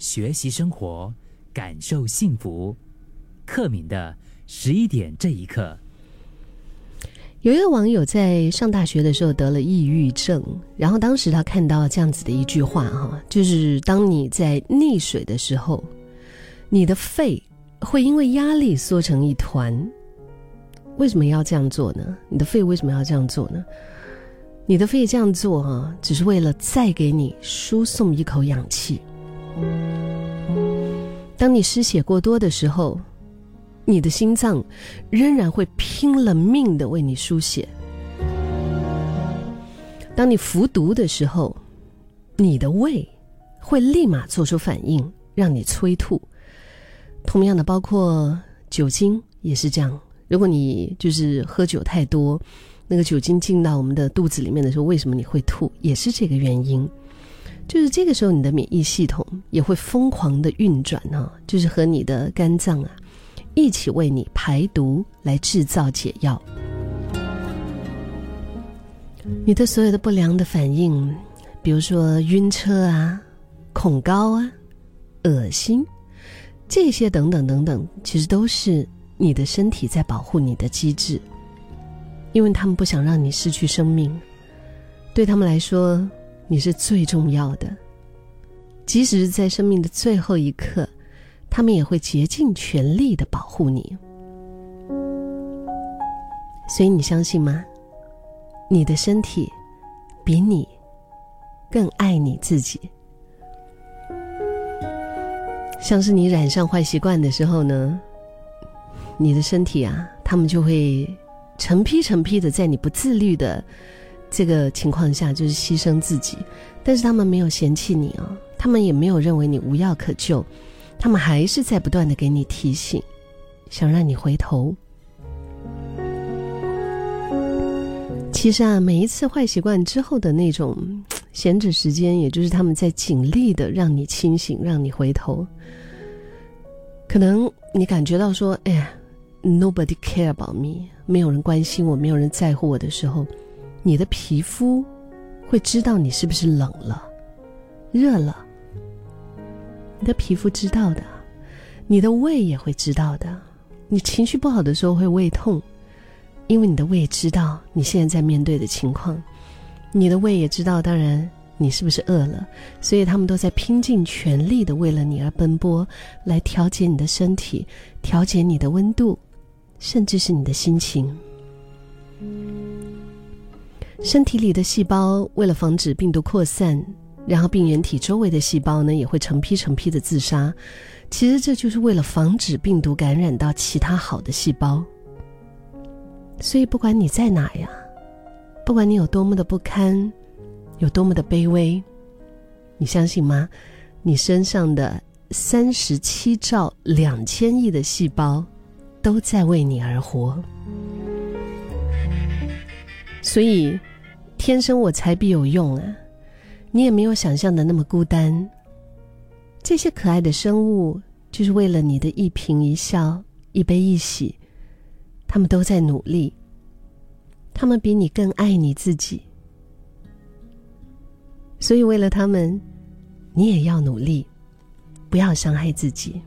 学习生活，感受幸福。克敏的十一点这一刻，有一个网友在上大学的时候得了抑郁症，然后当时他看到这样子的一句话哈，就是当你在溺水的时候，你的肺会因为压力缩成一团。为什么要这样做呢？你的肺为什么要这样做呢？你的肺这样做啊，只是为了再给你输送一口氧气。当你失血过多的时候，你的心脏仍然会拼了命的为你输血。当你服毒的时候，你的胃会立马做出反应，让你催吐。同样的，包括酒精也是这样。如果你就是喝酒太多，那个酒精进到我们的肚子里面的时候，为什么你会吐？也是这个原因。就是这个时候，你的免疫系统也会疯狂的运转呢，就是和你的肝脏啊一起为你排毒，来制造解药。你的所有的不良的反应，比如说晕车啊、恐高啊、恶心，这些等等等等，其实都是。你的身体在保护你的机制，因为他们不想让你失去生命。对他们来说，你是最重要的。即使是在生命的最后一刻，他们也会竭尽全力的保护你。所以你相信吗？你的身体比你更爱你自己。像是你染上坏习惯的时候呢？你的身体啊，他们就会成批成批的在你不自律的这个情况下，就是牺牲自己。但是他们没有嫌弃你啊，他们也没有认为你无药可救，他们还是在不断的给你提醒，想让你回头。其实啊，每一次坏习惯之后的那种闲着时间，也就是他们在尽力的让你清醒，让你回头。可能你感觉到说，哎呀。Nobody care about me，没有人关心我，没有人在乎我的时候，你的皮肤会知道你是不是冷了、热了。你的皮肤知道的，你的胃也会知道的。你情绪不好的时候会胃痛，因为你的胃知道你现在在面对的情况，你的胃也知道，当然你是不是饿了，所以他们都在拼尽全力的为了你而奔波，来调节你的身体，调节你的温度。甚至是你的心情。身体里的细胞为了防止病毒扩散，然后病原体周围的细胞呢也会成批成批的自杀。其实这就是为了防止病毒感染到其他好的细胞。所以不管你在哪呀，不管你有多么的不堪，有多么的卑微，你相信吗？你身上的三十七兆两千亿的细胞。都在为你而活，所以天生我材必有用啊！你也没有想象的那么孤单。这些可爱的生物，就是为了你的一颦一笑、一悲一喜，他们都在努力。他们比你更爱你自己，所以为了他们，你也要努力，不要伤害自己。